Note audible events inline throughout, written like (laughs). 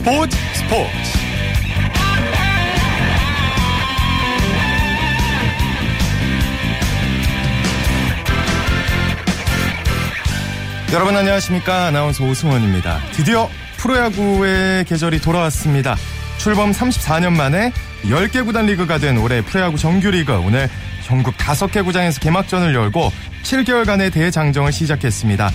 스포츠 스포츠. 여러분 안녕하십니까? 아나운서 오승원입니다. 드디어 프로야구의 계절이 돌아왔습니다. 출범 34년 만에 10개 구단 리그가 된 올해 프로야구 정규리그 오늘 전국 5개 구장에서 개막전을 열고 7개월간의 대장정을 시작했습니다.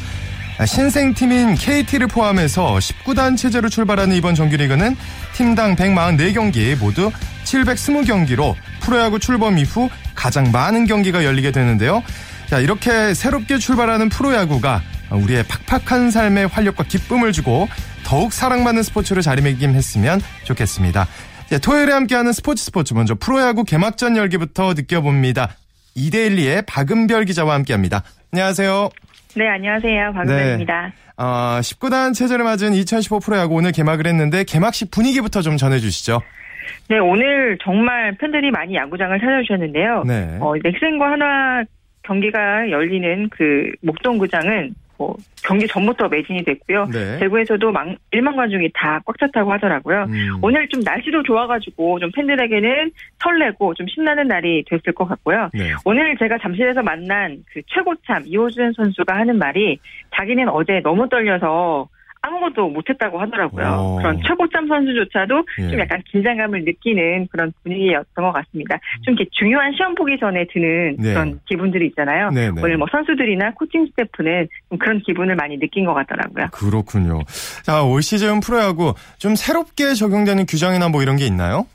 신생팀인 KT를 포함해서 19단 체제로 출발하는 이번 정규리그는 팀당 144경기 모두 720경기로 프로야구 출범 이후 가장 많은 경기가 열리게 되는데요. 자, 이렇게 새롭게 출발하는 프로야구가 우리의 팍팍한 삶에 활력과 기쁨을 주고 더욱 사랑받는 스포츠로 자리매김했으면 좋겠습니다. 네, 토요일에 함께하는 스포츠 스포츠 먼저 프로야구 개막전 열기부터 느껴봅니다. 이데일리의 박은별 기자와 함께합니다. 안녕하세요. 네, 안녕하세요. 박은별입니다. 네. 어, 19단 체제를 맞은 2015 프로야구 오늘 개막을 했는데 개막식 분위기부터 좀 전해주시죠. 네, 오늘 정말 팬들이 많이 야구장을 찾아주셨는데요. 네. 어, 넥센과 하나 경기가 열리는 그 목동구장은 뭐 경기 전부터 매진이 됐고요. 네. 대구에서도 막 1만 관중이 다 꽉 찼다고 하더라고요. 음. 오늘 좀 날씨도 좋아가지고 좀 팬들에게는 설레고 좀 신나는 날이 됐을 것 같고요. 네. 오늘 제가 잠실에서 만난 그 최고참 이호준 선수가 하는 말이 자기는 어제 너무 떨려서 아무것도 못했다고 하더라고요. 오. 어. 그런 최고점 선수조차도 예. 좀 약간 긴장감을 느끼는 그런 분위기였던 것 같습니다. 좀 이렇게 중요한 시험 보기 전에 드는 네. 그런 기분들이 있잖아요. 네네. 네. 오늘 뭐 선수들이나 코칭 스태프는 그런 기분을 많이 느낀 것 같더라고요. 그렇군요. 자, 올 시즌 프로야구 좀 새롭게 적용되는 규정이나 뭐 이런 게 있나요?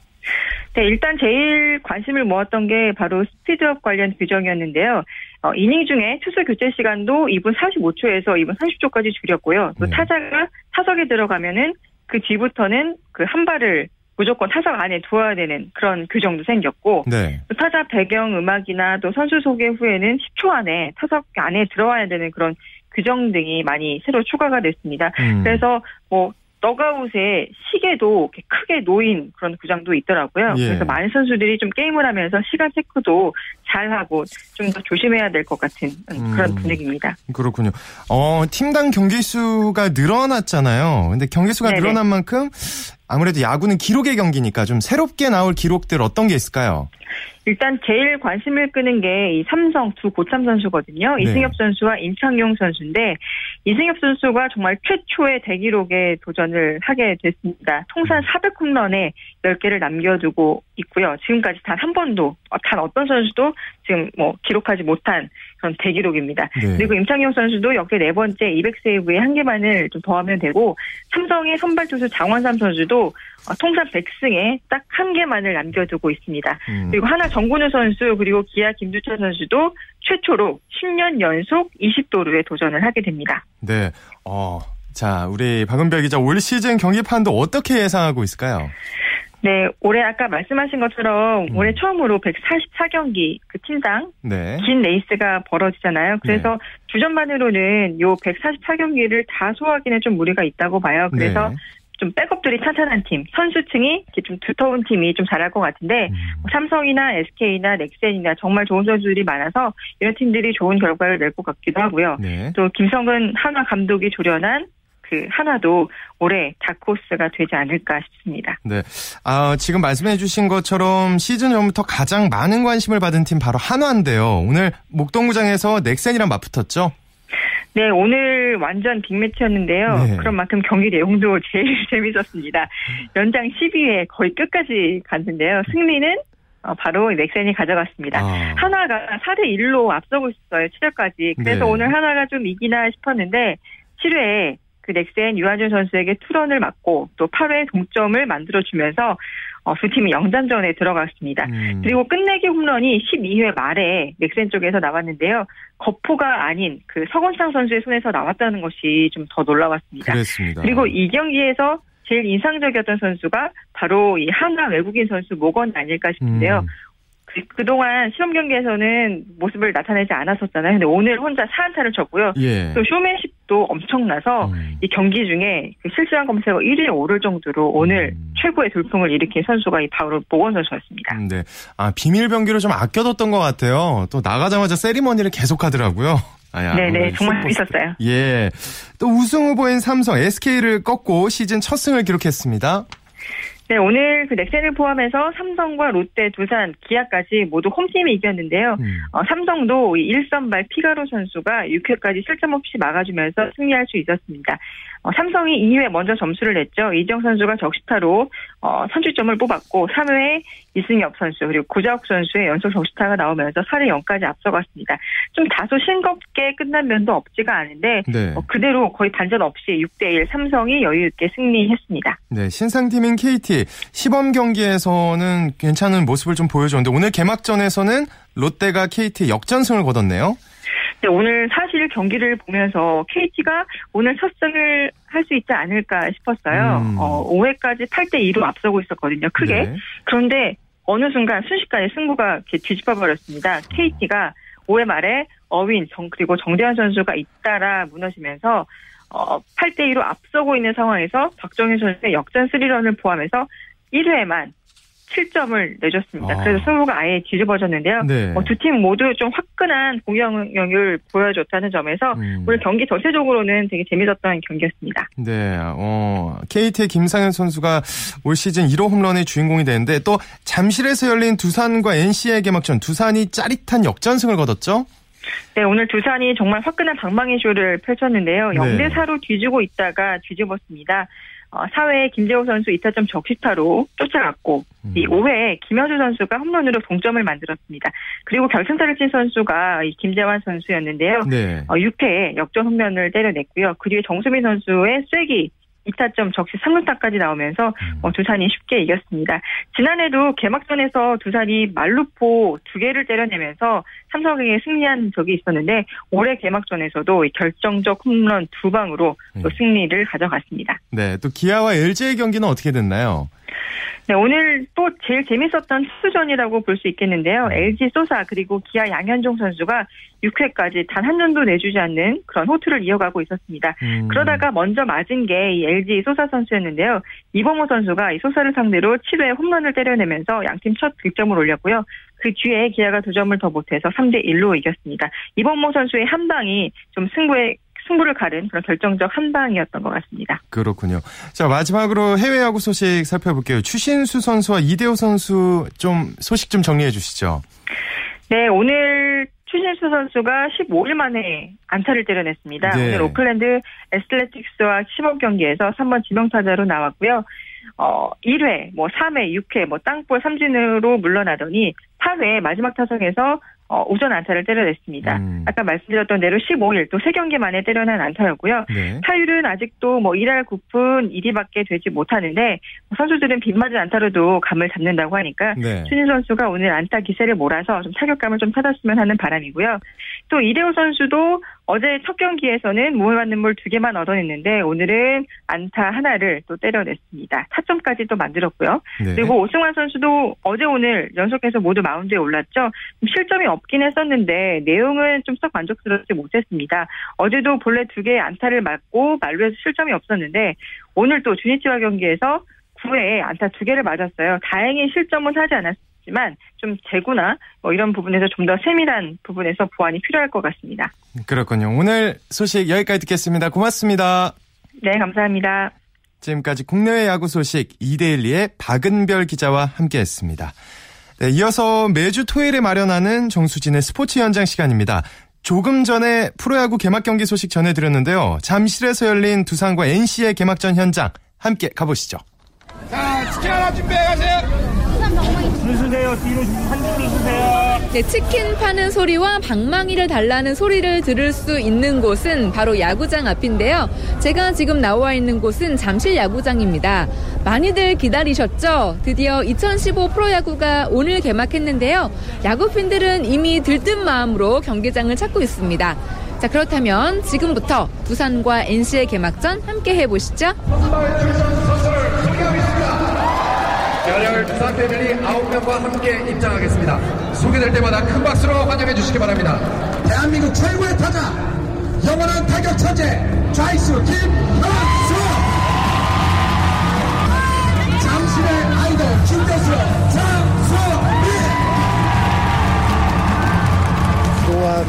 네, 일단 제일 관심을 모았던 게 바로 스피드업 관련 규정이었는데요. 어, 이닝 중에 투수 교체 시간도 2분 45초에서 2분 30초까지 줄였고요. 또 네. 타자가 타석에 들어가면은 그 뒤부터는 그 한 발을 무조건 타석 안에 두어야 되는 그런 규정도 생겼고 네. 또 타자 배경 음악이나 또 선수 소개 후에는 10초 안에 타석 안에 들어와야 되는 그런 규정 등이 많이 새로 추가가 됐습니다. 음. 그래서 뭐 너가웃에 시계도 크게 놓인 그런 구장도 있더라고요. 예. 그래서 많은 선수들이 좀 게임을 하면서 시간 체크도 잘 하고 좀 더 조심해야 될 것 같은 그런 음, 분위기입니다. 그렇군요. 어, 팀당 경기 수가 늘어났잖아요. 근데 경기 수가. 늘어난 만큼 아무래도 야구는 기록의 경기니까 좀 새롭게 나올 기록들 어떤 게 있을까요? 일단 제일 관심을 끄는 게 이 삼성 두 고참 선수거든요. 네. 이승엽 선수와 임창용 선수인데 이승엽 선수가 정말 최초의 대기록에 도전을 하게 됐습니다. 통산 400홈런에 10개를 남겨두고 있고요. 지금까지 단 한 번도 단 어떤 선수도 지금 뭐 기록하지 못한 그런 대기록입니다. 네. 그리고 임창용 선수도 역대 네 번째 200세이브에 한 개만을 좀 더하면 되고 삼성의 선발 투수 장원삼 선수도 어, 통산 100승에 딱 한 개만을 남겨두고 있습니다. 음. 그리고 하나 정근우 선수 그리고 기아 김두철 선수도 최초로 10년 연속 20도루에 도전을 하게 됩니다. 네. 어, 자, 우리 박은별 기자 올 시즌 경기 판도 어떻게 예상하고 있을까요? 네, 올해 아까 말씀하신 것처럼 음. 올해 처음으로 144경기 그 팀당 네. 긴 레이스가 벌어지잖아요. 그래서 네. 주전만으로는 요 144경기를 다 소화하기는 좀 무리가 있다고 봐요. 그래서 네. 좀 백업들이 탄탄한 팀, 선수층이 좀 두터운 팀이 좀 잘할 것 같은데 음. 뭐 삼성이나 SK나 넥센이나 정말 좋은 선수들이 많아서 이런 팀들이 좋은 결과를 낼 것 같기도 하고요. 네. 또 김성근 한화 감독이 조련한 그 하나도 올해 다코스가 되지 않을까 싶습니다. 네. 아, 지금 말씀해 주신 것처럼 시즌 전부터 가장 많은 관심을 받은 팀 바로 한화인데요. 오늘 목동구장에서 넥센이랑 맞붙었죠? 네, 오늘 완전 빅매치였는데요. 네. 그런 만큼 경기 내용도 (laughs) 제일 재밌었습니다. 연장 12회 거의 끝까지 갔는데요. 승리는 어, 바로 넥센이 가져갔습니다. 아. 하나가 4대 1로 앞서고 있어요. 7회까지. 그래서 네. 오늘 하나가 좀 이기나 싶었는데 7회에 그 넥센 유한준 선수에게 투런을 맞고 또 8회 동점을 만들어주면서 어, 두 팀이 영장전에 들어갔습니다. 음. 그리고 끝내기 홈런이 12회 말에 넥센 쪽에서 나왔는데요. 거포가 아닌 그 서건창 선수의 손에서 나왔다는 것이 좀 더 놀라웠습니다. 그랬습니다. 그리고 이 경기에서 제일 인상적이었던 선수가 바로 이 하나 외국인 선수 모건 아닐까 싶은데요. 음. 그, 그동안 시험 경기에서는 모습을 나타내지 않았었잖아요. 근데 오늘 혼자 4안타를 쳤고요. 예. 또 쇼맨십 도 엄청나서 음. 이 경기 중에 그 실시간 검색어 1위에 오를 정도로 오늘 음. 최고의 돌풍을 일으킨 선수가 이 바로 보건 선수였습니다. 네. 아, 비밀 병기를 좀 아껴뒀던 것 같아요. 또 나가자마자 세리머니를 계속 하더라고요. (laughs) 아, 네네, 정말 재밌었어요. 예. 또 우승 후보인 삼성, SK를 꺾고 시즌 첫 승을 기록했습니다. 네, 오늘 그 넥센을 포함해서 삼성과 롯데, 두산, 기아까지 모두 홈팀이 이겼는데요. 음. 어, 삼성도 1선발 피가로 선수가 6회까지 실점 없이 막아주면서 승리할 수 있었습니다. 어, 삼성이 2회 먼저 점수를 냈죠. 이정 선수가 적시타로 어, 선취점을 뽑았고 3회에 이승엽 선수 그리고 구자욱 선수의 연속 적시타가 나오면서 4대 0까지 앞서갔습니다. 좀 다소 싱겁게 끝난 면도 없지가 않은데 네. 어, 그대로 거의 반전 없이 6대 1 삼성이 여유 있게 승리했습니다. 네, 신상팀인 KT 시범 경기에서는 괜찮은 모습을 좀 보여줬는데 오늘 개막전에서는 롯데가 KT 역전승을 거뒀네요. 네, 오늘 사실 경기를 보면서 KT가 오늘 첫 승을 할 수 있지 않을까 싶었어요. 음. 어, 5회까지 8대 2로 앞서고 있었거든요. 크게. 네. 그런데 어느 순간 순식간에 승부가 뒤집어 버렸습니다. KT가 5회 말에 어윈 정, 그리고 정대환 선수가 잇따라 무너지면서 어, 8대 2로 앞서고 있는 상황에서 박정희 선수의 역전 3런을 포함해서 1회만 7점을 내줬습니다. 아. 그래서 승부가 아예 뒤집어졌는데요. 네. 어, 두팀 모두 좀 화끈한 공격력을 보여줬다는 점에서 음. 오늘 경기 전체적으로는 되게 재밌었던 경기였습니다. 네, 어, KT의 김상현 선수가 올 시즌 1호 홈런의 주인공이 되는데 또 잠실에서 열린 두산과 NC의 개막전 두산이 짜릿한 역전승을 거뒀죠? 네, 오늘 두산이 정말 화끈한 방망이 쇼를 펼쳤는데요. 0대 4로 뒤지고 있다가 뒤집었습니다. 어, 4회에 김재호 선수 2타점 적시타로 쫓아갔고 음. 이 5회에 김현주 선수가 홈런으로 동점을 만들었습니다. 그리고 결승타를 친 선수가 이 김재환 선수였는데요. 네. 어, 6회에 역전 홈런을 때려냈고요. 그 뒤에 정수민 선수의 쐐기 2타점 적시 3루타까지 나오면서 음. 어, 두산이 쉽게 이겼습니다. 지난해도 개막전에서 두산이 말루포 두 개를 때려내면서 삼성에게 승리한 적이 있었는데 올해 개막전에서도 결정적 홈런 두 방으로 또 음. 승리를 가져갔습니다. 네, 또 기아와 LG의 경기는 어떻게 됐나요? 네, 오늘 또 제일 재밌었던 수전이라고 볼 수 있겠는데요. 네. LG 소사 그리고 기아 양현종 선수가 6회까지 단 한 점도 내주지 않는 그런 호투를 이어가고 있었습니다. 음. 그러다가 먼저 맞은 게 이 LG 소사 선수였는데요. 이범호 선수가 이 소사를 상대로 7회 홈런을 때려내면서 양팀 첫 득점을 올렸고요. 그 뒤에 기아가 두 점을 더 못해서 3대 1로 이겼습니다. 이범호 선수의 한 방이 좀 승부에 승부를 가른 그런 결정적 한 방이었던 것 같습니다. 그렇군요. 자 마지막으로 해외 야구 소식 살펴볼게요. 추신수 선수와 이대호 선수 좀 소식 좀 정리해 주시죠. 네 오늘 추신수 선수가 15일 만에 안타를 때려냈습니다. 네. 오늘 오클랜드 에스틀레틱스와 시범 경기에서 3번 지명타자로 나왔고요. 어, 1회, 뭐 3회, 6회, 뭐 땅볼 삼진으로 물러나더니 8회 마지막 타석에서 어, 우전 안타를 때려냈습니다. 음. 아까 말씀드렸던 대로 15일 또 3경기 만에 때려낸 안타였고요. 네. 타율은 아직도 뭐 1할 9푼 1위밖에 되지 못하는데 선수들은 빗맞은 안타로도 감을 잡는다고 하니까 네. 추진 선수가 오늘 안타 기세를 몰아서 좀 타격감을 좀 찾았으면 하는 바람이고요. 또 이대호 선수도 어제 첫 경기에서는 몸에 맞는 볼 두 개만 얻어냈는데 오늘은 안타 하나를 또 때려냈습니다. 타점까지 또 만들었고요. 네. 그리고 오승환 선수도 어제 오늘 연속해서 모두 마운드에 올랐죠. 실점이 없긴 했었는데 내용은 좀 썩 만족스럽지 못했습니다. 어제도 본래 두 개의 안타를 맞고 말루에서 실점이 없었는데 오늘 또 주니치와 경기에서 9회에 안타 두 개를 맞았어요. 다행히 실점은 하지 않았습니다. 있지만 좀 재구나 뭐 이런 부분에서 좀 더 세밀한 부분에서 보완이 필요할 것 같습니다. 그렇군요. 오늘 소식 여기까지 듣겠습니다. 고맙습니다. 네, 감사합니다. 지금까지 국내외 야구 소식 이데일리의 박은별 기자와 함께했습니다. 네, 이어서 매주 토요일에 마련하는 정수진의 스포츠 현장 시간입니다. 조금 전에 프로야구 개막 경기 소식 전해드렸는데요. 잠실에서 열린 두산과 NC의 개막전 현장 함께 가보시죠. 자, 치킨 하나 준비해 가세요. 줄 서세요. 뒤로 한줄 서세요. 네, 치킨 파는 소리와 방망이를 달라는 소리를 들을 수 있는 곳은 바로 야구장 앞인데요. 제가 지금 나와 있는 곳은 잠실 야구장입니다. 많이들 기다리셨죠? 드디어 2015 프로야구가 오늘 개막했는데요. 야구팬들은 이미 들뜬 마음으로 경기장을 찾고 있습니다. 자, 그렇다면 지금부터 부산과 NC의 개막전 함께 해보시죠. 열혈 두산 패밀리 9명과 함께 입장하겠습니다. 소개될 때마다 큰 박수로 환영해 주시기 바랍니다. 대한민국 최고의 타자, 영원한 타격 천재, 좌익수 김현수! 잠실의 아이돌 김교수 장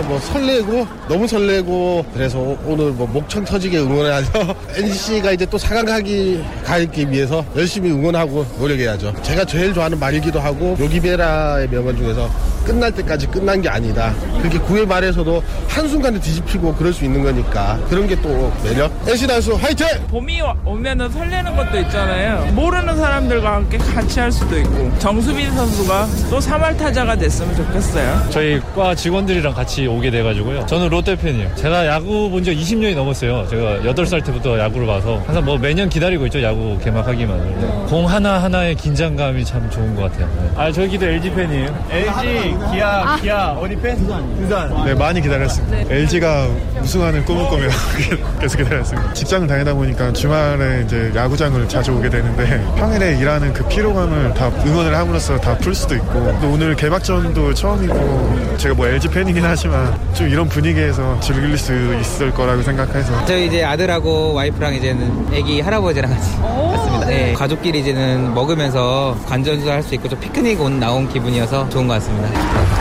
뭐 설레고 너무 설레고 그래서 오늘 뭐 목청 터지게 응원해서 (laughs) NC가 이제 또 4강 가기 가기 위해서 열심히 응원하고 노력해야죠. 제가 제일 좋아하는 말이기도 하고 요기베라의 명언 중에서 끝날 때까지 끝난 게 아니다. 그렇게 9회 말에서도 한순간에 뒤집히고 그럴 수 있는 거니까 그런 게 또 매력. 단수 화이팅! 봄이 오면은 설레는 것도 있잖아요. 모르는 사람들과 함께 같이 할 수도 있고 정수빈 선수가 또 3할 타자가 됐으면 좋겠어요. 저희 과 직원들이랑 같이 오게 돼가지고요. 저는 롯데 팬이에요. 제가 야구 본 지 20년이 넘었어요. 제가 8살 때부터 야구를 봐서 항상 뭐 매년 기다리고 있죠. 야구 개막하기만을. 네. 공 하나하나의 긴장감이 참 좋은 것 같아요. 네. 아, 저기도 LG 팬이에요. LG, 기아, 아. 기아, 어디 팬? 두산. 두산. 네, 많이 기다렸습니다. 네. LG가 우승하는 꿈을 꾸며 (laughs) 계속 기다렸습니다. 직장 다니다 보니까 주말에 이제 야구장을 자주 오게 되는데 평일에 일하는 그 피로감을 다 응원을 함으로써 다 풀 수도 있고 또 오늘 개막전도 처음이고 제가 뭐 LG 팬이긴 하지만 좀 이런 분위기에서 즐길 수 있을 거라고 생각해서 저희 이제 아들하고 와이프랑 이제는 애기 할아버지랑 같이 갔습니다. 네. 가족끼리 이제는 먹으면서 관전도 할 수 있고 좀 피크닉 온 나온 기분이어서 좋은 것 같습니다.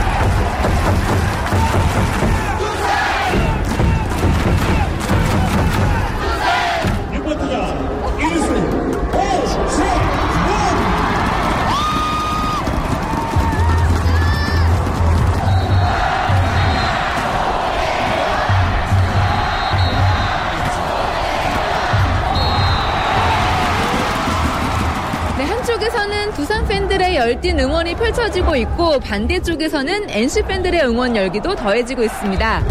열띤 응원이 펼쳐지고 있고 반대쪽에서는 NC 팬들의 응원 열기도 더해지고 있습니다.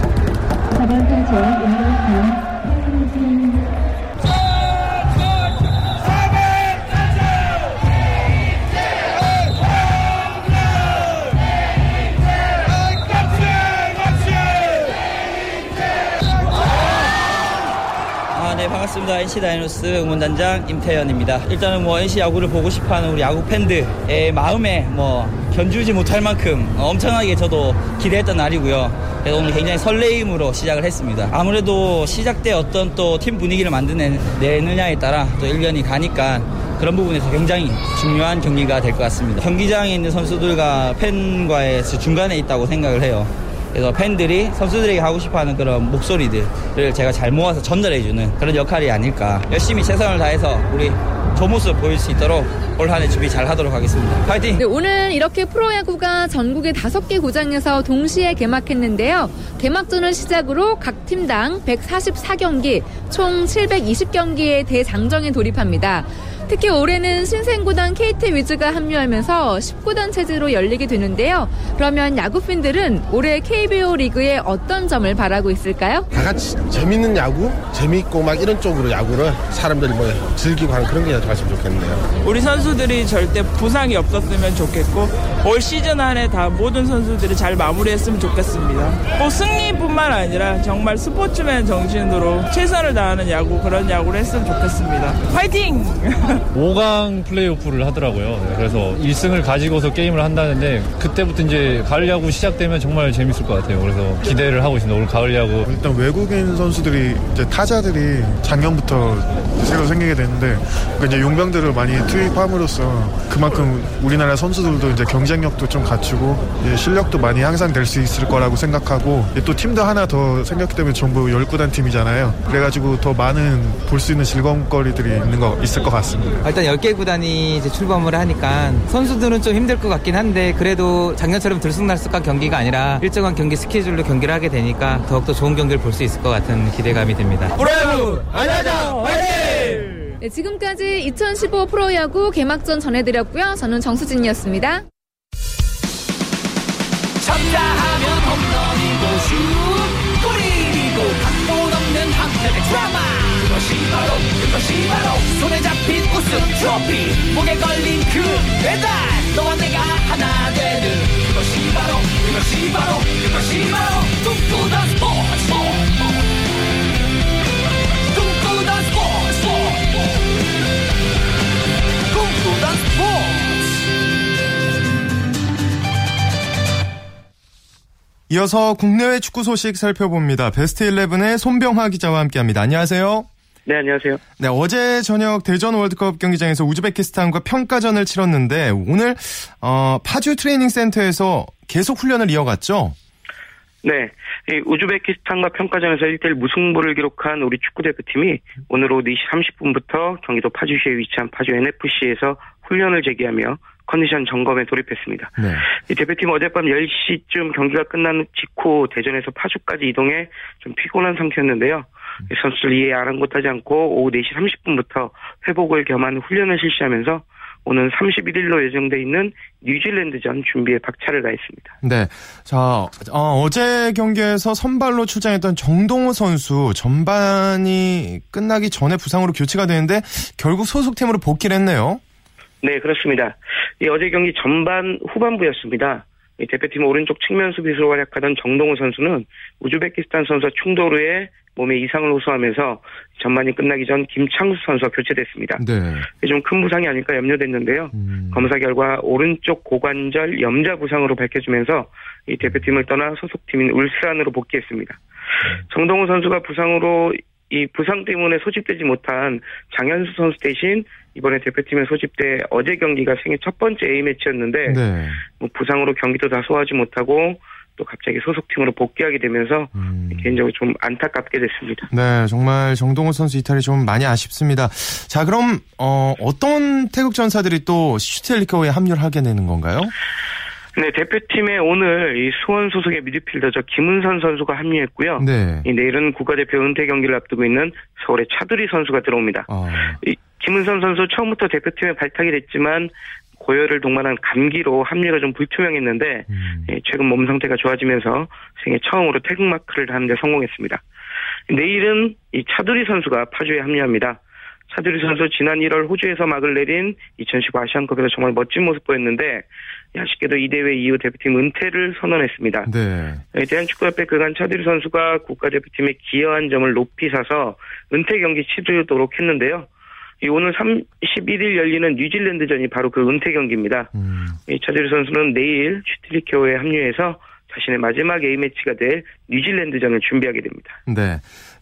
NC 다이노스 응원단장 임태현입니다. 일단은 뭐 NC 야구를 보고 싶어하는 우리 야구 팬들의 마음에 뭐 견주지 못할 만큼 엄청나게 저도 기대했던 날이고요. 그래서 오늘 굉장히 설레임으로 시작을 했습니다. 아무래도 시작 때 어떤 또 팀 분위기를 만드느냐에 따라 또 1년이 가니까 그런 부분에서 굉장히 중요한 경기가 될 것 같습니다. 경기장에 있는 선수들과 팬과의 중간에 있다고 생각을 해요. 그래서 팬들이 선수들에게 하고 싶어하는 그런 목소리들을 제가 잘 모아서 전달해주는 그런 역할이 아닐까. 열심히 최선을 다해서 우리 저 모습 보일 수 있도록 올 한해 준비 잘 하도록 하겠습니다. 파이팅! 네, 오늘 이렇게 프로야구가 전국의 다섯 개 구장에서 동시에 개막했는데요. 개막전을 시작으로 각 팀당 144경기, 총 720경기의 대장정에 돌입합니다. 특히 올해는 신생구단 KT 위즈가 합류하면서 19단 체제로 열리게 되는데요. 그러면 야구 팬들은 올해 KBO 리그에 어떤 점을 바라고 있을까요? 다 같이 재밌는 야구, 재밌고 막 이런 쪽으로 야구를 사람들이 뭐 즐기고 하는 그런 게 가졌으면 좋겠네요. 우리 선수들이 절대 부상이 없었으면 좋겠고 올 시즌 안에 다 모든 선수들이 잘 마무리했으면 좋겠습니다. 뭐 승리뿐만 아니라 정말 스포츠맨 정신으로 최선을 다하는 야구 그런 야구를 했으면 좋겠습니다. 파이팅! (laughs) 5강 플레이오프를 하더라고요. 네, 그래서 1승을 가지고서 게임을 한다는데 그때부터 이제 가을 야구 시작되면 정말 재밌을 것 같아요. 그래서 기대를 하고 있습니다. 오늘 가을 야구. 일단 외국인 선수들이 이제 타자들이 작년부터 새로 생기게 됐는데 그러니까 이제 용병들을 많이 투입함으로써 그만큼 우리나라 선수들도 이제 경쟁력도 좀 갖추고 실력도 많이 향상될 수 있을 거라고 생각하고 또 팀도 하나 더 생겼기 때문에 전부 10구단 팀이잖아요. 그래가지고 더 많은 볼 수 있는 즐거움거리들이 있는 거 있을 것 같습니다. 일단 10개 구단이 이제 출범을 하니까 선수들은 좀 힘들 것 같긴 한데 그래도 작년처럼 들쑥날쑥한 경기가 아니라 일정한 경기 스케줄로 경기를 하게 되니까 더욱더 좋은 경기를 볼 수 있을 것 같은 기대감이 듭니다. 프로야구 안녕하자 화이팅! 네, 지금까지 2015 프로야구 개막전 전해드렸고요. 저는 정수진이었습니다. 쳤다 하면 홈런이고 슛 골이고 각본 없는 한편의 드라마 그것이 바로 그것이 바로 손에 잡힌 우승 트로피 목에 걸린 그 배달 너와 내가 하나 되는 그것이 바로 그것이 바로 그것이 바로 꿈꾸던 스포츠 꿈꾸던 스포츠 꿈꾸던 스포츠 이어서 국내외 축구 소식 살펴봅니다. 베스트 11의 손병화 기자와 함께합니다. 안녕하세요. 네, 안녕하세요. 네, 어제 저녁 대전 월드컵 경기장에서 우즈베키스탄과 평가전을 치렀는데 오늘 어, 파주 트레이닝 센터에서 계속 훈련을 이어갔죠? 네. 우즈베키스탄과 평가전에서 1대1 무승부를 기록한 우리 축구대표팀이 오늘 오후 4시 30분부터 경기도 파주시에 위치한 파주 NFC에서 훈련을 재개하며 컨디션 점검에 돌입했습니다. 네. 이 대표팀 어젯밤 10시쯤 경기가 끝난 직후 대전에서 파주까지 이동해 좀 피곤한 상태였는데요. 선수들 이해 아랑곳하지 않고 오후 4시 30분부터 회복을 겸한 훈련을 실시하면서 오는 31일로 예정돼 있는 뉴질랜드전 준비에 박차를 가했습니다. 네. 자, 어, 제 경기에서 선발로 출장했던 정동호 선수 전반이 끝나기 전에 부상으로 교체가 되는데 결국 소속팀으로 복귀를 했네요. 네, 그렇습니다. 이 어제 경기 전반 후반부였습니다. 대표팀 오른쪽 측면 수비수로 활약하던 정동호 선수는 우즈베키스탄 선수와 충돌 후에 몸에 이상을 호소하면서 전반이 끝나기 전 김창수 선수와 교체됐습니다. 네. 좀큰 부상이 아닐까 염려됐는데요. 음. 검사 결과 오른쪽 고관절 염자 부상으로 밝혀지면서 이 대표팀을 떠나 소속팀인 울산으로 복귀했습니다. 네. 정동호 선수가 부상으로 이 부상 때문에 소집되지 못한 장현수 선수 대신 이번에 대표팀에 소집돼 어제 경기가 생애 첫 번째 A매치였는데 네. 뭐 부상으로 경기도 다 소화하지 못하고 또 갑자기 소속팀으로 복귀하게 되면서 음. 개인적으로 좀 안타깝게 됐습니다. 네, 정말 정동호 선수 이탈이 좀 많이 아쉽습니다. 자, 그럼 어, 어떤 태극 전사들이 또 슈텔리커에 합류를 하게 되는 건가요? 네, 대표팀에 오늘 이 수원 소속의 미드필더죠 김은선 선수가 합류했고요. 네. 이 내일은 국가대표 은퇴 경기를 앞두고 있는 서울의 차두리 선수가 들어옵니다. 아. 이 김은선 선수 처음부터 대표팀에 발탁이 됐지만 고열을 동반한 감기로 합류가 좀 불투명했는데 음. 예, 최근 몸 상태가 좋아지면서 생애 처음으로 태극 마크를 다는데 성공했습니다. 내일은 이 차두리 선수가 파주에 합류합니다. 차두리 선수 지난 1월 호주에서 막을 내린 2015 아시안컵에서 정말 멋진 모습 보였는데 아쉽게도 이 대회 이후 대표팀 은퇴를 선언했습니다. 네. 예, 대한축구협회 그간 차두리 선수가 국가대표팀에 기여한 점을 높이 사서 은퇴 경기 치르도록 했는데요. 오늘 31일 열리는 뉴질랜드전이 바로 그 은퇴 경기입니다. 음. 차재ru 선수는 내일 슈틸리케오에 합류해서 자신의 마지막 A매치가 될 뉴질랜드전을 준비하게 됩니다. 네.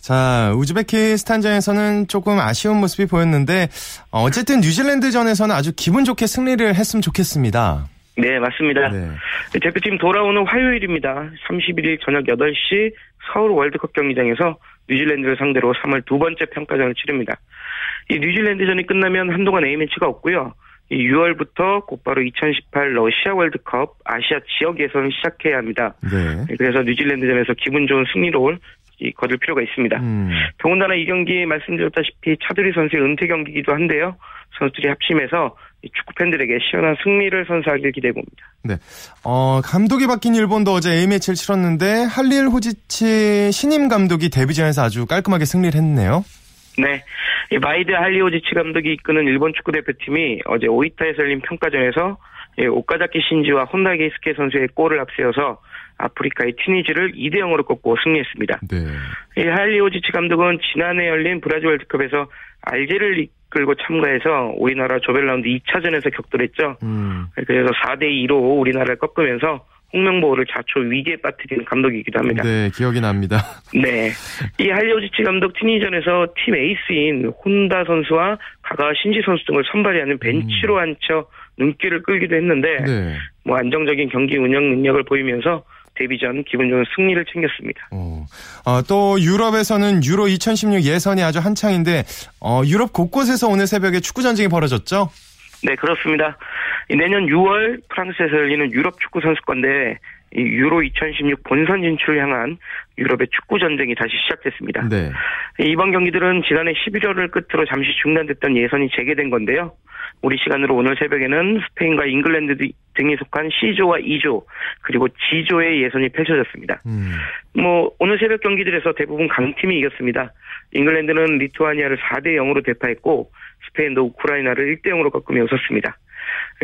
자, 우즈베키스탄전에서는 조금 아쉬운 모습이 보였는데 어쨌든 뉴질랜드전에서는 아주 기분 좋게 승리를 했으면 좋겠습니다. 네, 맞습니다. 네. 대표팀 돌아오는 화요일입니다. 31일 저녁 8시 서울 월드컵 경기장에서 뉴질랜드를 상대로 3월 두 번째 평가전을 치릅니다. 이 뉴질랜드전이 끝나면 한동안 A매치가 없고요. 이 6월부터 곧바로 2018 러시아 월드컵 아시아 지역 예선을 시작해야 합니다. 네. 그래서 뉴질랜드전에서 기분 좋은 승리로 거둘 필요가 있습니다. 음. 더군다나 이 경기 말씀드렸다시피 차두리 선수의 은퇴 경기이기도 한데요. 선수들이 합심해서 축구 팬들에게 시원한 승리를 선사하길 기대해 봅니다. 네. 어, 감독이 바뀐 일본도 어제 A매치를 치렀는데 할릴호지치 신임 감독이 데뷔전에서 아주 깔끔하게 승리를 했네요. 네. 이 바히드 할릴호지치 감독이 이끄는 일본 축구 대표팀이 어제 오이타에서 열린 평가전에서 오카자키 신지와 혼다 게이스케 선수의 골을 앞세워서 아프리카의 튀니지를 2대 0으로 꺾고 승리했습니다. 네. 이 할릴호지치 감독은 지난해 열린 브라질 월드컵에서 알제리를 이끌고 참가해서 우리나라 조별 라운드 2차전에서 격돌했죠. 음. 그래서 4대 2로 우리나라를 꺾으면서 홍명보를 좌초 위기에 빠뜨린 감독이기도 합니다. 네, 기억이 납니다. (laughs) 네. 이 할릴호지치 감독 튀니지전에서 팀 에이스인 혼다 선수와 가가 신지 선수 등을 선발이 아닌 벤치로 음. 앉혀 눈길을 끌기도 했는데 네. 뭐 안정적인 경기 운영 능력을 보이면서 데뷔전 좋은 승리를 챙겼습니다. 어. 어, 또 유럽에서는 유로 2016 예선이 아주 한창인데 어, 유럽 곳곳에서 오늘 새벽에 축구 전쟁이 벌어졌죠? 네, 그렇습니다. 내년 6월 프랑스에서 열리는 유럽 축구 선수권 대회 유로 2016 본선 진출을 향한 유럽의 축구 전쟁이 다시 시작됐습니다. 네. 이번 경기들은 지난해 11월을 끝으로 잠시 중단됐던 예선이 재개된 건데요. 우리 시간으로 오늘 새벽에는 스페인과 잉글랜드 등이 속한 C조와 E조 그리고 G조의 예선이 펼쳐졌습니다. 음. 뭐 오늘 새벽 경기들에서 대부분 강팀이 이겼습니다. 잉글랜드는 리투아니아를 4대 0으로 대파했고 스페인도 우크라이나를 1대 0으로 꺾으며 웃었습니다.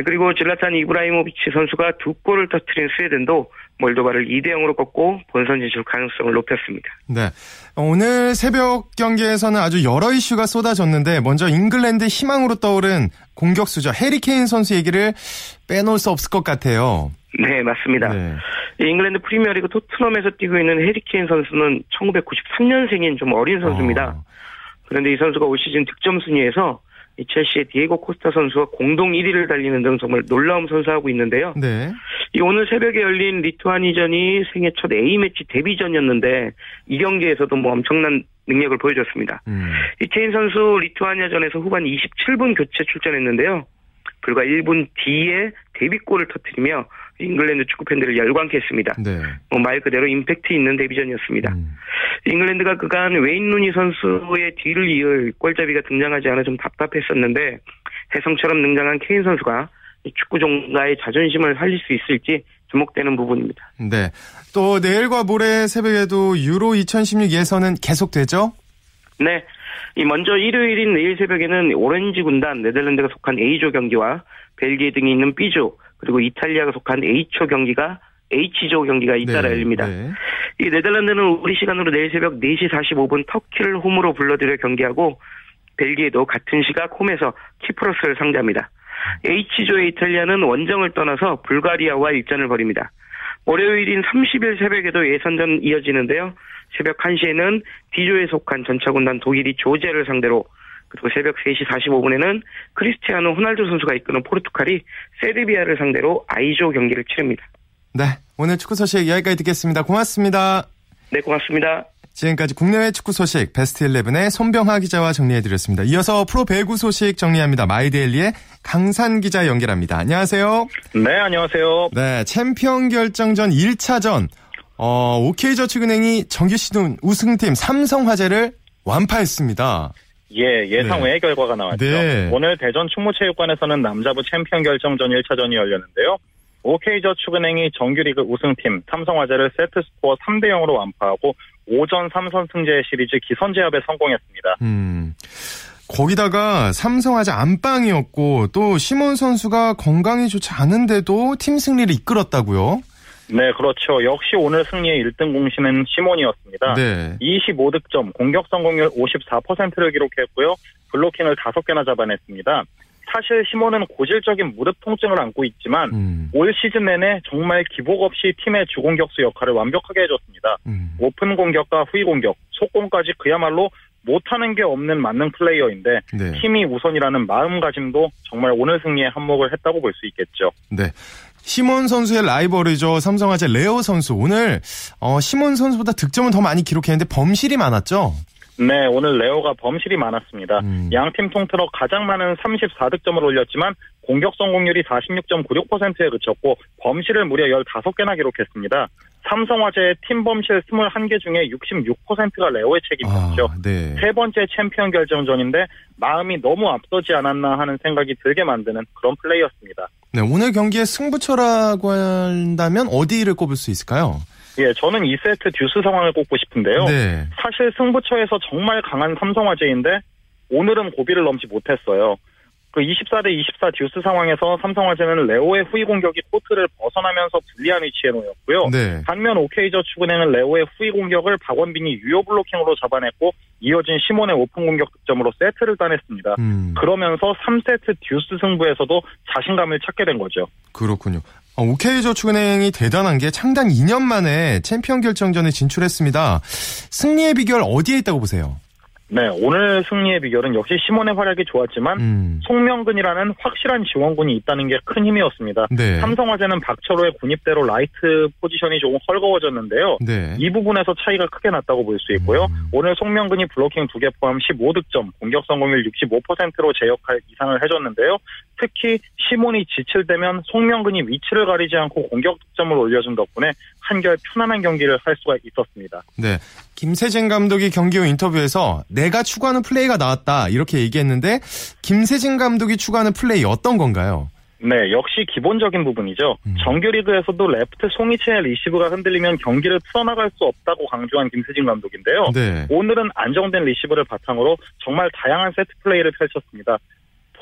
그리고 즐라탄 이브라히모비치 선수가 두 골을 터트린 스웨덴도 몰도바를 2대 0으로 꺾고 본선 진출 가능성을 높였습니다. 네. 오늘 새벽 경기에서는 아주 여러 이슈가 쏟아졌는데 먼저 잉글랜드 희망으로 떠오른 공격수죠. 해리 케인 선수 얘기를 빼놓을 수 없을 것 같아요. 네, 맞습니다. 네. 잉글랜드 프리미어리그 토트넘에서 뛰고 있는 해리 케인 선수는 1993년생인 좀 어린 선수입니다. 어. 그런데 이 선수가 올 시즌 득점 순위에서 이 첼시의 디에고 코스타 선수와 공동 1위를 달리는 등 정말 놀라운 선전하고 있는데요. 네. 이 오늘 새벽에 열린 리투아니전이 생애 첫 A매치 데뷔전이었는데 이 경기에서도 뭐 엄청난 능력을 보여줬습니다. 음. 이 케인 선수 리투아니아전에서 후반 27분 교체 출전했는데요. 불과 1분 뒤에 데뷔골을 터뜨리며 잉글랜드 축구 팬들을 열광케 했습니다. 네. 뭐 말 그대로 임팩트 있는 데뷔전이었습니다. 음. 잉글랜드가 그간 웨인 루니 선수의 뒤를 이을 골잡이가 등장하지 않아 좀 답답했었는데 혜성처럼 등장한 케인 선수가 축구 종가의 자존심을 살릴 수 있을지 주목되는 부분입니다. 네. 또 내일과 모레 새벽에도 유로 2016 예선은 계속되죠? 네. 이 먼저 일요일인 내일 새벽에는 오렌지 군단 네덜란드가 속한 A조 경기와 벨기에 등이 있는 B조 그리고 이탈리아가 속한 H조 경기가 H조 경기가 잇따라 네, 열립니다. 네. 이 네덜란드는 우리 시간으로 내일 새벽 4시 45분 터키를 홈으로 불러들여 경기하고 벨기에도 같은 시각 홈에서 키프로스를 상대합니다. H조의 이탈리아는 원정을 떠나서 불가리아와 일전을 벌입니다. 월요일인 30일 새벽에도 예선전 이어지는데요. 새벽 1시에는 D조에 속한 전차군단 독일이 조지아를 상대로 그리고 새벽 3시 45분에는 크리스티아노 호날두 선수가 이끄는 포르투갈이 세르비아를 상대로 I조 경기를 치릅니다. 네, 오늘 축구 소식 여기까지 듣겠습니다. 고맙습니다. 네, 고맙습니다. 지금까지 국내외 축구 소식 베스트 11의 손병하 기자와 정리해드렸습니다. 이어서 프로 배구 소식 정리합니다. 마이데일리의 강산 기자 연결합니다. 안녕하세요. 네, 안녕하세요. 네, 챔피언 결정전 1차전 어, OK저축은행이 정규 시즌 우승팀 삼성화재를 완파했습니다. 예, 예상 네. 외의 결과가 나왔죠. 네. 오늘 대전 충무체육관에서는 남자부 챔피언 결정전 1차전이 열렸는데요. OK저축은행이 정규리그 우승팀 삼성화재를 세트스코어 3대 0으로 완파하고 오전 3선 승제 시리즈 기선 제압에 성공했습니다. 음. 거기다가 삼성화재 안방이었고 또 시몬 선수가 건강이 좋지 않은데도 팀 승리를 이끌었다고요? 네, 그렇죠. 역시 오늘 승리의 1등 공신은 시몬이었습니다. 네. 25득점, 공격 성공률 54%를 기록했고요. 블로킹을 5개나 잡아냈습니다. 사실 시몬은 고질적인 무릎 통증을 안고 있지만 음. 올 시즌 내내 정말 기복 없이 팀의 주공격수 역할을 완벽하게 해줬습니다. 음. 오픈 공격과 후위 공격, 속공까지 그야말로 못하는 게 없는 만능 플레이어인데 네. 팀이 우선이라는 마음가짐도 정말 오늘 승리에 한몫을 했다고 볼 수 있겠죠. 네. 시몬 선수의 라이벌이죠. 삼성화재 레오 선수. 오늘 어, 시몬 선수보다 득점은 더 많이 기록했는데 범실이 많았죠. 네, 오늘 레오가 범실이 많았습니다. 음. 양팀 통틀어 가장 많은 34득점을 올렸지만 공격 성공률이 46.96%에 그쳤고 범실을 무려 15개나 기록했습니다. 삼성화재의 팀 범실 21개 중에 66%가 레오의 책임이었죠. 아, 네. 세 번째 챔피언 결정전인데 마음이 너무 앞서지 않았나 하는 생각이 들게 만드는 그런 플레이였습니다. 네, 오늘 경기의 승부처라고 한다면 어디를 꼽을 수 있을까요? 예, 저는 2세트 듀스 상황을 꼽고 싶은데요. 네. 사실 승부처에서 정말 강한 삼성화재인데 오늘은 고비를 넘지 못했어요. 그 24대 24 듀스 상황에서 삼성화재는 레오의 후위 공격이 코트를 벗어나면서 불리한 위치에 놓였고요. 네. 반면 OK저축은행은 레오의 후위 공격을 박원빈이 유효 블로킹으로 잡아냈고 이어진 시몬의 오픈 공격 득점으로 세트를 따냈습니다. 음. 그러면서 3세트 듀스 승부에서도 자신감을 찾게 된 거죠. 그렇군요. OK저축은행이 어, 대단한 게 창단 2년 만에 챔피언 결정전에 진출했습니다. 승리의 비결 어디에 있다고 보세요? 네, 오늘 승리의 비결은 역시 시몬의 활약이 좋았지만 음. 송명근이라는 확실한 지원군이 있다는 게 큰 힘이었습니다. 네. 삼성화재는 박철우의 군입대로 라이트 포지션이 조금 헐거워졌는데요. 네. 이 부분에서 차이가 크게 났다고 볼 수 있고요. 음. 오늘 송명근이 블로킹 2개 포함 15득점, 공격 성공률 65%로 제 역할 이상을 해줬는데요. 특히 시몬이 지칠 때면 송명근이 위치를 가리지 않고 공격 득점을 올려준 덕분에 한결 편안한 경기를 할 수가 있었습니다. 네. 김세진 감독이 경기 후 인터뷰에서 내가 추구하는 플레이가 나왔다 이렇게 얘기했는데 김세진 감독이 추구하는 플레이 어떤 건가요? 네, 역시 기본적인 부분이죠. 음. 정규리그에서도 레프트 송희채의 리시브가 흔들리면 경기를 풀어나갈 수 없다고 강조한 김세진 감독인데요. 네. 오늘은 안정된 리시브를 바탕으로 정말 다양한 세트 플레이를 펼쳤습니다.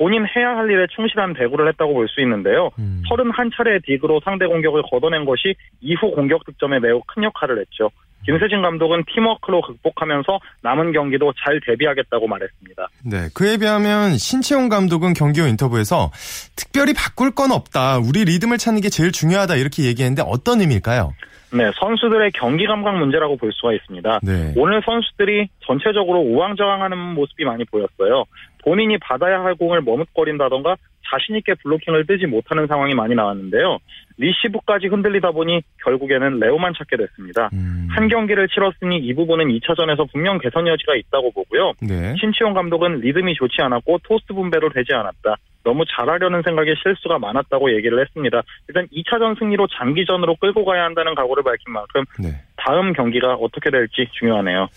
본인 해야 할 일에 충실한 배구를 했다고 볼 수 있는데요. 음. 31차례의 딕으로 상대 공격을 걷어낸 것이 이후 공격 득점에 매우 큰 역할을 했죠. 김세진 감독은 팀워크로 극복하면서 남은 경기도 잘 대비하겠다고 말했습니다. 네, 그에 비하면 신채용 감독은 경기 후 인터뷰에서 특별히 바꿀 건 없다. 우리 리듬을 찾는 게 제일 중요하다 이렇게 얘기했는데 어떤 의미일까요? 네, 선수들의 경기 감각 문제라고 볼 수가 있습니다. 네. 오늘 선수들이 전체적으로 우왕좌왕하는 모습이 많이 보였어요. 본인이 받아야 할 공을 머뭇거린다던가 자신 있게 블로킹을 뜨지 못하는 상황이 많이 나왔는데요. 리시브까지 흔들리다 보니 결국에는 레오만 찾게 됐습니다. 음. 한 경기를 치렀으니 이 부분은 2차전에서 분명 개선 여지가 있다고 보고요. 네. 신치용 감독은 리듬이 좋지 않았고 토스트 분배로 되지 않았다. 너무 잘하려는 생각에 실수가 많았다고 얘기를 했습니다. 일단 2차전 승리로 장기전으로 끌고 가야 한다는 각오를 밝힌 만큼 네. 다음 경기가 어떻게 될지 중요하네요.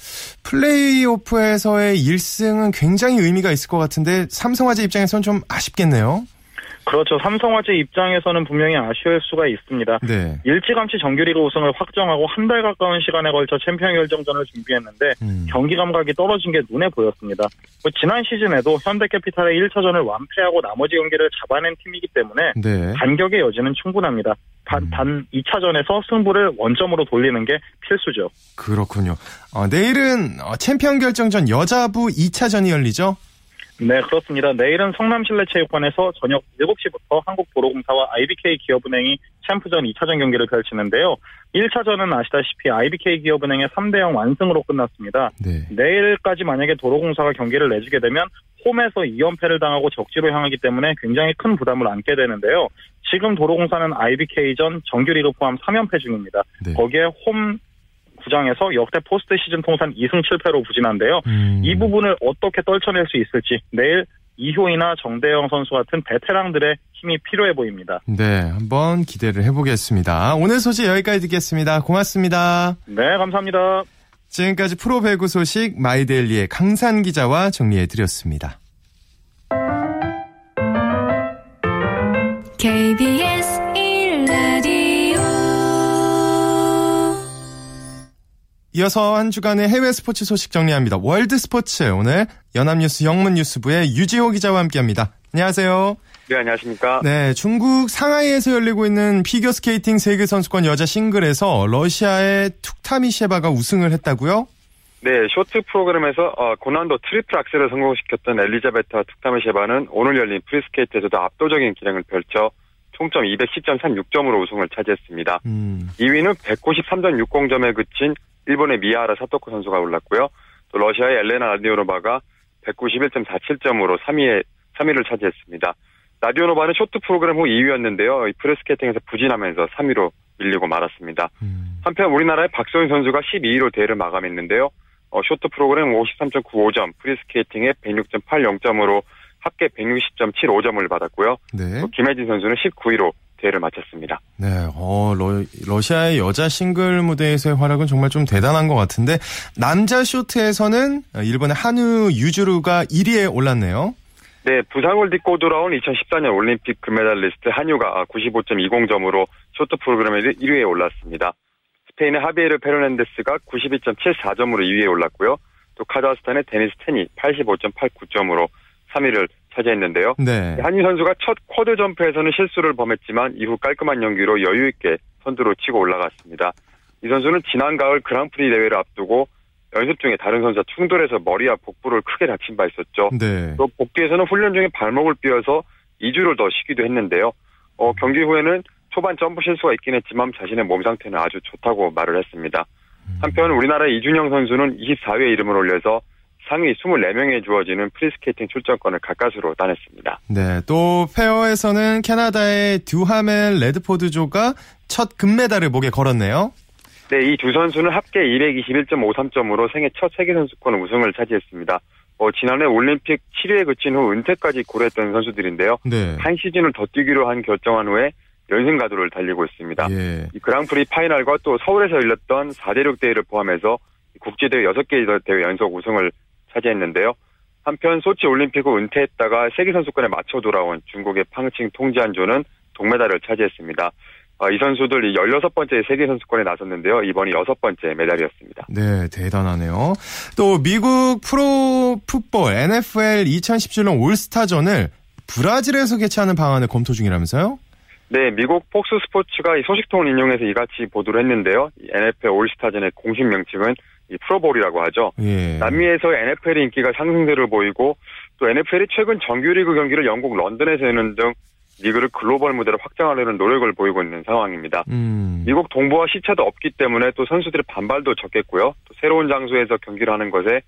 플레이오프에서의 1승은 굉장히 의미가 있을 것 같은데 삼성화재 입장에서는 좀 아쉽겠네요. 그렇죠. 삼성화재 입장에서는 분명히 아쉬울 수가 있습니다. 네. 일찌감치 정규리그 우승을 확정하고 한 달 가까운 시간에 걸쳐 챔피언 결정전을 준비했는데 음. 경기 감각이 떨어진 게 눈에 보였습니다. 뭐 지난 시즌에도 현대캐피탈의 1차전을 완패하고 나머지 경기를 잡아낸 팀이기 때문에 네. 반격의 여지는 충분합니다. 단, 음. 단 2차전에서 승부를 원점으로 돌리는 게 필수죠. 그렇군요. 어, 내일은 어, 챔피언 결정전 여자부 2차전이 열리죠? 네, 그렇습니다. 내일은 성남실내체육관에서 저녁 7시부터 한국도로공사와 IBK 기업은행이 챔프전 2차전 경기를 펼치는데요. 1차전은 아시다시피 IBK 기업은행의 3대0 완승으로 끝났습니다. 네. 내일까지 만약에 도로공사가 경기를 내주게 되면 홈에서 2연패를 당하고 적지로 향하기 때문에 굉장히 큰 부담을 안게 되는데요. 지금 도로공사는 IBK전 정규리그 포함 3연패 중입니다. 네. 거기에 홈 구장에서 역대 포스트 시즌 통산 2승 7패로 부진한데요. 음. 이 부분을 어떻게 떨쳐낼 수 있을지 내일 이효이나 정대영 선수 같은 베테랑들의 힘이 필요해 보입니다. 네, 한번 기대를 해보겠습니다. 오늘 소식 여기까지 듣겠습니다. 고맙습니다. 네, 감사합니다. 지금까지 프로배구 소식 마이데일리의 강산 기자와 정리해드렸습니다. KBS 이어서 한 주간의 해외 스포츠 소식 정리합니다. 월드 스포츠 오늘 연합뉴스 영문뉴스부의 유지호 기자와 함께합니다. 안녕하세요. 네, 안녕하십니까. 네, 중국 상하이에서 열리고 있는 피겨 스케이팅 세계 선수권 여자 싱글에서 러시아의 툭타미셰바가 우승을 했다고요? 네, 쇼트 프로그램에서 어, 고난도 트리플 악셀을 성공시켰던 엘리자베타 툭타미셰바는 오늘 열린 프리 스케이트에서도 압도적인 기량을 펼쳐 총점 210.36점으로 우승을 차지했습니다. 음. 2위는 193.60점에 그친 일본의 미야하라 사토코 선수가 올랐고요. 또 러시아의 엘레나 라디오노바가 191.47점으로 3위에 3위를 차지했습니다. 라디오노바는 쇼트 프로그램 후 2위였는데요. 프리스케이팅에서 부진하면서 3위로 밀리고 말았습니다. 음. 한편 우리나라의 박소연 선수가 12위로 대회를 마감했는데요. 어, 쇼트 프로그램 53.95점, 프리스케이팅에 106.80점으로 합계 160.75점을 받았고요. 네. 또 김해진 선수는 19위로 대회를 마쳤습니다. 네, 어, 러, 시아의 여자 싱글 무대에서의 활약은 정말 좀 대단한 것 같은데 남자 쇼트에서는 일본의 하뉴 유즈루가 1위에 올랐네요. 네, 부상을 딛고 돌아온 2014년 올림픽 금메달리스트 하뉴가 95.20점으로 쇼트 프로그램에 1위에 올랐습니다. 스페인의 하비에르 페르난데스가 92.74점으로 2위에 올랐고요. 또 카자흐스탄의 데니스 텐이 85.89점으로 3위를 차지했는데요. 네. 한유 선수가 첫 쿼드 점프에서는 실수를 범했지만 이후 깔끔한 연기로 여유 있게 선두로 치고 올라갔습니다. 이 선수는 지난 가을 그랑프리 대회를 앞두고 연습 중에 다른 선수와 충돌해서 머리와 복부를 크게 다친 바 있었죠. 네. 또 복귀에서는 훈련 중에 발목을 삐어서 2주를 더 쉬기도 했는데요. 어, 경기 후에는 초반 점프 실수가 있긴 했지만 자신의 몸 상태는 아주 좋다고 말을 했습니다. 음. 한편 우리나라 이준영 선수는 24위에 이름을 올려서 상위 24명에 주어지는 프리스케이팅 출전권을 가까스로 따냈습니다. 네, 또 페어에서는 캐나다의 듀하멜 레드포드조가 첫 금메달을 목에 걸었네요. 네, 이 두 선수는 합계 221.53점으로 생애 첫 세계 선수권 우승을 차지했습니다. 어, 지난해 올림픽 7위에 그친 후 은퇴까지 고려했던 선수들인데요. 네. 한 시즌을 더 뛰기로 한 결정한 후에 연승 가도를 달리고 있습니다. 예. 이 그랑프리 파이널과 또 서울에서 열렸던 4대륙 대회를 포함해서 국제대회 6개 대회 연속 우승을 차지했는데요. 한편 소치 올림픽 후 은퇴했다가 세계 선수권에 맞춰 돌아온 중국의 팡칭 통지안조는 동메달을 차지했습니다. 어, 이 선수들 16번째 세계선수권에 나섰는데요. 이번이 여섯 번째 메달이었습니다. 네, 대단하네요. 또 미국 프로 풋볼 NFL 2017년 올스타전을 브라질에서 개최하는 방안을 검토 중이라면서요? 네, 미국 폭스 스포츠가 이 소식통을 인용해서 이같이 보도를 했는데요. NFL 올스타전의 공식 명칭은 이 프로볼이라고 하죠. 예. 남미에서 NFL의 인기가 상승세를 보이고 또 NFL이 최근 정규리그 경기를 영국 런던에서 하는 등 리그를 글로벌 무대로 확장하려는 노력을 보이고 있는 상황입니다. 음. 미국 동부와 시차도 없기 때문에 또 선수들의 반발도 적겠고요. 또 새로운 장소에서 경기를 하는 것에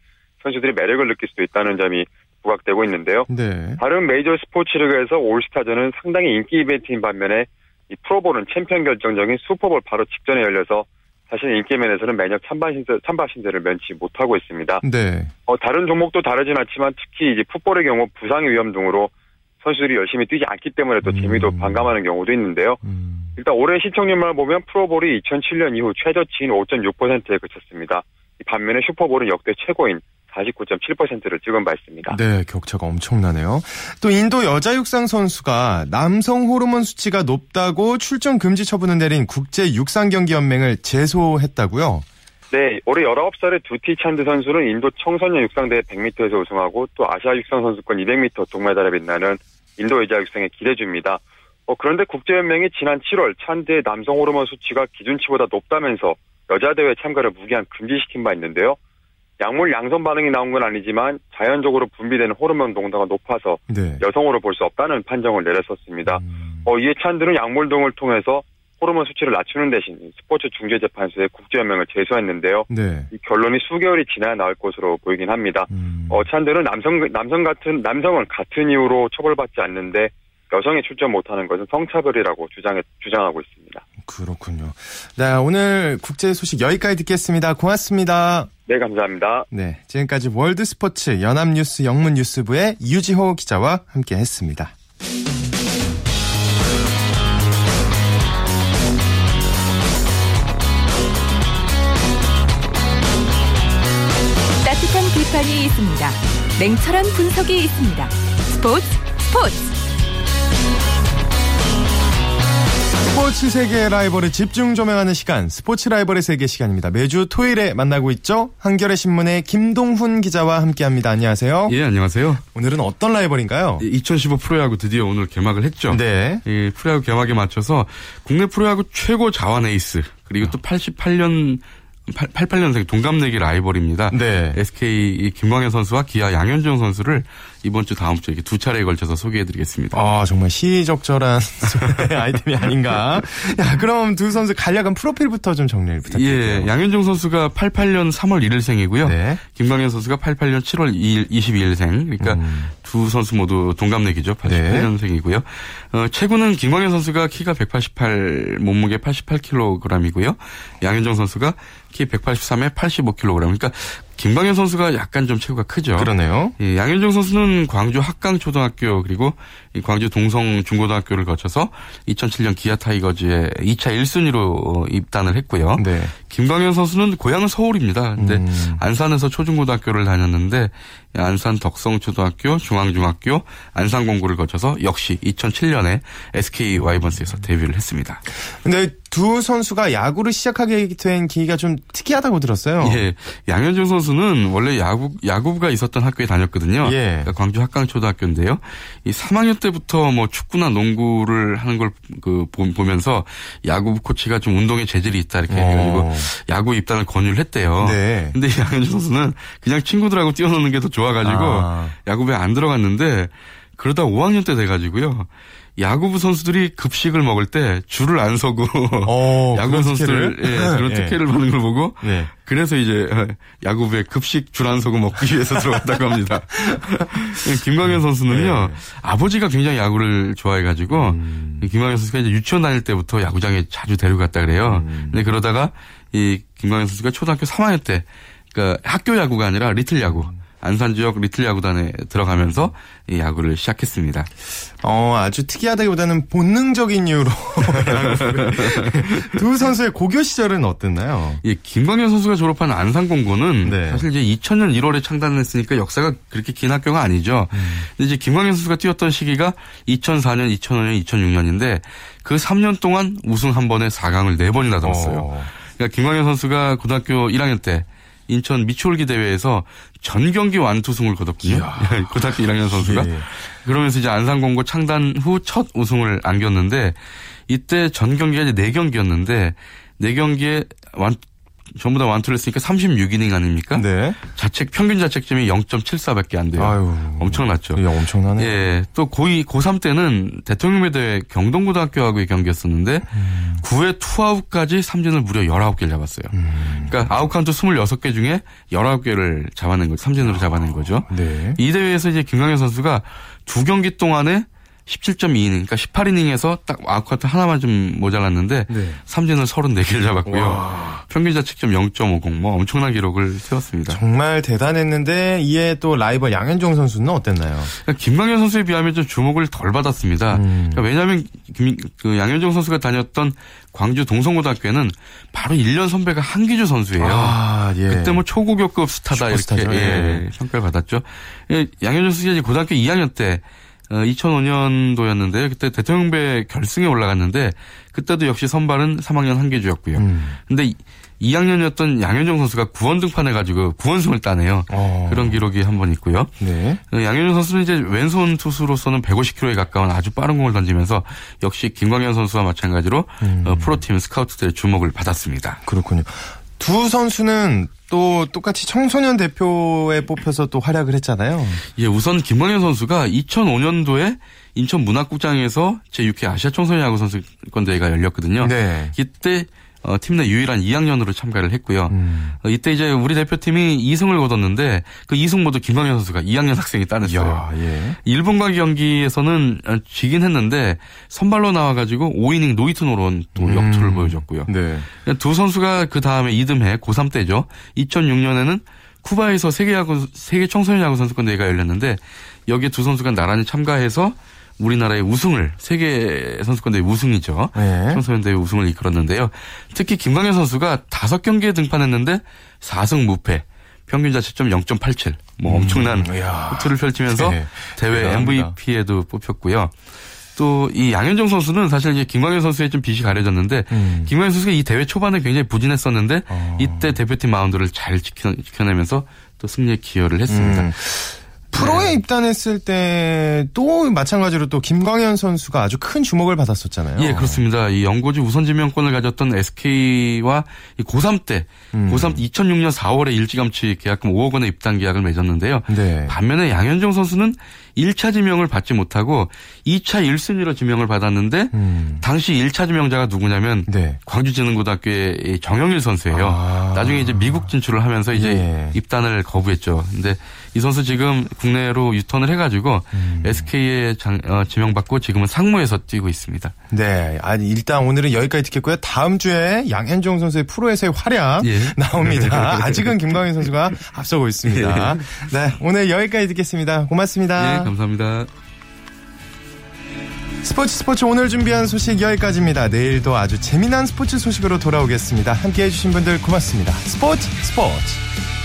선수들이 매력을 느낄 수도 있다는 점이 부각되고 있는데요. 네. 다른 메이저 스포츠 리그에서 올스타전은 상당히 인기 이벤트인 반면에 이 프로볼은 챔피언 결정전인 슈퍼볼 바로 직전에 열려서 사실 인기 면에서는 매년 찬반 신세, 찬반 신세를 면치 못하고 있습니다. 네. 어, 다른 종목도 다르진 않지만 특히 이제 풋볼의 경우 부상의 위험 등으로 선수들이 열심히 뛰지 않기 때문에 또 음. 재미도 반감하는 경우도 있는데요. 음. 일단 올해 시청률만 보면 프로볼이 2007년 이후 최저치인 5.6%에 그쳤습니다. 반면에 슈퍼볼은 역대 최고인 49.7%를 찍은 바 있습니다. 네, 격차가 엄청나네요. 또 인도 여자 육상 선수가 남성 호르몬 수치가 높다고 출전 금지 처분을 내린 국제 육상 경기 연맹을 제소했다고요? 네, 올해 19살의 두티 찬드 선수는 인도 청소년 육상대회 100m에서 우승하고 또 아시아 육상 선수권 200m 동메달에 빛나는 인도 여자 육상의 기대주입니다. 어, 그런데 국제연맹이 지난 7월 찬드의 남성 호르몬 수치가 기준치보다 높다면서 여자 대회 참가를 무기한 금지시킨 바 있는데요. 약물 양성 반응이 나온 건 아니지만 자연적으로 분비되는 호르몬 농도가 높아서 네. 여성으로 볼 수 없다는 판정을 내렸었습니다. 음. 어, 이에 찬드는 약물 등을 통해서 호르몬 수치를 낮추는 대신 스포츠 중재재판소에 국제연맹을 제소했는데요. 네. 이 결론이 수개월이 지나야 나올 것으로 보이긴 합니다. 음. 어, 찬드는 남성 남성 같은 남성은 같은 이유로 처벌받지 않는데 여성이 출전 못하는 것은 성차별이라고 주장해 주장하고 있습니다. 그렇군요. 네, 오늘 국제 소식 여기까지 듣겠습니다. 고맙습니다. 네, 감사합니다. 네, 지금까지 월드 스포츠 연합뉴스 영문뉴스부의 유지호 기자와 함께했습니다. 따뜻한 비판이 있습니다. 냉철한 분석이 있습니다. 스포츠 스포츠. 스포츠 세계의 라이벌을 집중 조명하는 시간, 스포츠 라이벌의 세계 시간입니다. 매주 토요일에 만나고 있죠? 한겨레 신문의 김동훈 기자와 함께합니다. 안녕하세요. 예, 안녕하세요. 오늘은 어떤 라이벌인가요? 2015 프로야구 드디어 오늘 개막을 했죠. 네. 이 프로야구 개막에 맞춰서 국내 프로야구 최고 좌완 에이스 그리고 또 88년 88년생 동갑내기 라이벌입니다. 네. SK 김광현 선수와 기아 양현종 선수를 이번 주 다음 주에 두 차례에 걸쳐서 소개해드리겠습니다. 아 정말 시적절한 (laughs) 아이템이 아닌가. 야 그럼 두 선수 간략한 프로필부터 좀 정리를 부탁드릴게요. 예, 양현종 선수가 88년 3월 1일생이고요. 네. 김광현 선수가 88년 7월 2일 22일생. 그러니까 음. 두 선수 모두 동갑내기죠. 88년생이고요. 네. 어, 최고는 김광현 선수가 키가 188, 몸무게 88kg이고요. 양현종 선수가 키 183에 85kg. 그러니까 김광현 선수가 약간 좀 체구가 크죠. 그러네요. 예, 양현종 선수는 광주 학강 초등학교 그리고 광주 동성 중고등학교를 거쳐서 2007년 기아 타이거즈에 2차 1순위로 입단을 했고요. 네. 김광현 선수는 고향은 서울입니다. 근데 음. 안산에서 초중고등학교를 다녔는데 안산 덕성 초등학교, 중앙중학교, 안산공고를 거쳐서 역시 2007년에 SK 와이번스에서 데뷔를 했습니다. 근데 두 선수가 야구를 시작하게 된 계기가 좀 특이하다고 들었어요. 예. 양현종 선수 는 원래 야구, 야구부가 있었던 학교에 다녔거든요. 예. 그러니까 광주 학강초등학교인데요. 이 3학년 때부터 뭐 축구나 농구를 하는 걸 그 보면서 야구부 코치가 좀 운동에 재질이 있다 이렇게 어. 해가지고 야구 입단을 권유를 했대요. 네. 근데 (laughs) 양현종 선수는 그냥 친구들하고 뛰어노는 게 더 좋아가지고 아. 야구부에 안 들어갔는데 그러다 5학년 때 돼가지고요. 야구부 선수들이 급식을 먹을 때 줄을 안 서고 어, (laughs) 야구 선수들 예, 그런 예. 특혜를 받는 걸 보고 네. 그래서 이제 야구부에 급식 줄 안 서고 먹기 위해서 (laughs) 들어갔다고 합니다. 김광현 선수는요 네. 아버지가 굉장히 야구를 좋아해가지고 음. 김광현 선수가 이제 유치원 다닐 때부터 야구장에 자주 데려갔다 그래요. 음. 근데 그러다가 이 김광현 선수가 초등학교 3학년 때 그러니까 학교 야구가 아니라 리틀 야구. 음. 안산 지역 리틀 야구단에 들어가면서 이 야구를 시작했습니다. 어, 아주 특이하다기보다는 본능적인 이유로 (laughs) 두 선수의 고교 시절은 어땠나요? 예, 김광현 선수가 졸업한 안산공고는 네. 사실 이제 2000년 1월에 창단했으니까 역사가 그렇게 긴 학교가 아니죠. 음. 근데 이제 김광현 선수가 뛰었던 시기가 2004년, 2005년, 2006년인데 그 3년 동안 우승 한 번에 4강을 4번이나 넣었어요. 어. 그러니까 김광현 선수가 고등학교 1학년 때 인천 미추홀기 대회에서 전 경기 완투승을 거뒀군요. (laughs) 고등학교 1학년 선수가. 예. 그러면서 이제 안산공고 창단 후 첫 우승을 안겼는데 이때 전 경기가 이제 4경기였는데 4경기에 완 전부 다 완투를 했으니까 36이닝 아닙니까? 네. 자책 평균 자책점이 0.74밖에 안 돼요. 아유. 엄청났죠. 예, 엄청나네. 예. 또 고2 고3 때는 대통령배 대회 경동고등학교하고의 경기였었는데 음. 9회 투아웃까지 삼진을 무려 19개를 잡았어요. 음. 그러니까 아웃 카운트 26개 중에 19개를 잡아낸 거죠. 삼진으로 잡아낸 거죠. 네. 이 대회에서 이제 김광현 선수가 두 경기 동안에 17.2이닝, 그러니까 18이닝에서 딱 아웃카트 하나만 좀 모자랐는데 네. 삼진을 34개를 잡았고요. 와. 평균 자책점 0.50, 뭐 엄청난 기록을 세웠습니다. 정말 대단했는데 이에 또 라이벌 양현종 선수는 어땠나요? 그러니까 김광현 선수에 비하면 좀 주목을 덜 받았습니다. 음. 그러니까 왜냐하면 김, 그 양현종 선수가 다녔던 광주 동성고등학교에는 바로 1년 선배가 한기주 선수예요. 아, 예. 그때 뭐 초고교급 스타다 이렇게 예, 예. 평가를 받았죠. 예, 양현종 선수가 고등학교 2학년 때 2005년도였는데 어, 그때 대통령배 결승에 올라갔는데 그때도 역시 선발은 3학년 한계주였고요. 음. 근데 2학년이었던 양현종 선수가 구원 등판해 가지고 구원승을 따네요. 어. 그런 기록이 한 번 있고요. 네. 어, 양현종 선수는 이제 왼손 투수로서는 150km에 가까운 아주 빠른 공을 던지면서 역시 김광현 선수와 마찬가지로 음. 어, 프로팀 스카우트들의 주목을 받았습니다. 그렇군요. 두 선수는 또 똑같이 청소년 대표에 뽑혀서 또 활약을 했잖아요. 예, 우선 김광현 선수가 2005년도에 인천 문학국장에서 제6회 아시아 청소년 야구 선수권 대회가 열렸거든요. 네. 이때 어, 팀 내 유일한 2학년으로 참가를 했고요. 음. 어, 이때 이제 우리 대표팀이 2승을 거뒀는데 그 2승 모두 김광현 선수가 2학년 학생이 따냈어요. 야, 예. 일본과 경기에서는 어, 지긴 했는데 선발로 나와가지고 5이닝 노이트노론 또 음. 역투를 보여줬고요. 네. 두 선수가 그 다음에 이듬해 고3 때죠. 2006년에는 쿠바에서 세계 야구 세계 청소년 야구 선수권 대회가 열렸는데 여기에 두 선수가 나란히 참가해서 우리나라의 우승을 세계 선수권 대회 우승이죠. 네. 청소년 대회 우승을 이끌었는데요. 특히 김광현 선수가 다섯 경기에 등판했는데 4승 무패. 평균 자책점 0.87. 뭐 음, 엄청난 호투를 펼치면서 네. 대회 대단합니다. MVP에도 뽑혔고요. 또 이 양현종 선수는 사실 이제 김광현 선수의 좀 빛이 가려졌는데 음. 김광현 선수가 이 대회 초반에 굉장히 부진했었는데 어. 이때 대표팀 마운드를 잘 지켜, 지켜내면서 또 승리에 기여를 했습니다. 음. 프로에 네. 입단했을 때 또 마찬가지로 또 김광현 선수가 아주 큰 주목을 받았었잖아요. 예, 그렇습니다. 이 연고지 우선 지명권을 가졌던 SK와 고3 때, 음. 고3 2006년 4월에 일찌감치 계약금 5억 원의 입단 계약을 맺었는데요. 네. 반면에 양현종 선수는 1차 지명을 받지 못하고 2차 1순위로 지명을 받았는데 음. 당시 1차 지명자가 누구냐면 네. 광주지능고등학교의 정영일 선수예요. 아. 나중에 이제 미국 진출을 하면서 이제 예. 입단을 거부했죠. 근데 이 선수 지금 국내로 유턴을 해가지고 음. SK에 장, 어, 지명받고 지금은 상무에서 뛰고 있습니다. 네, 아니 일단 오늘은 여기까지 듣겠고요. 다음 주에 양현종 선수의 프로에서의 활약 예. (laughs) 나옵니다. (laughs) 아직은 김광현 선수가 앞서고 있습니다. 예. 네, 오늘 여기까지 듣겠습니다. 고맙습니다. 예, 감사합니다. 스포츠 스포츠 오늘 준비한 소식 여기까지입니다. 내일도 아주 재미난 스포츠 소식으로 돌아오겠습니다. 함께 해주신 분들 고맙습니다. 스포츠 스포츠.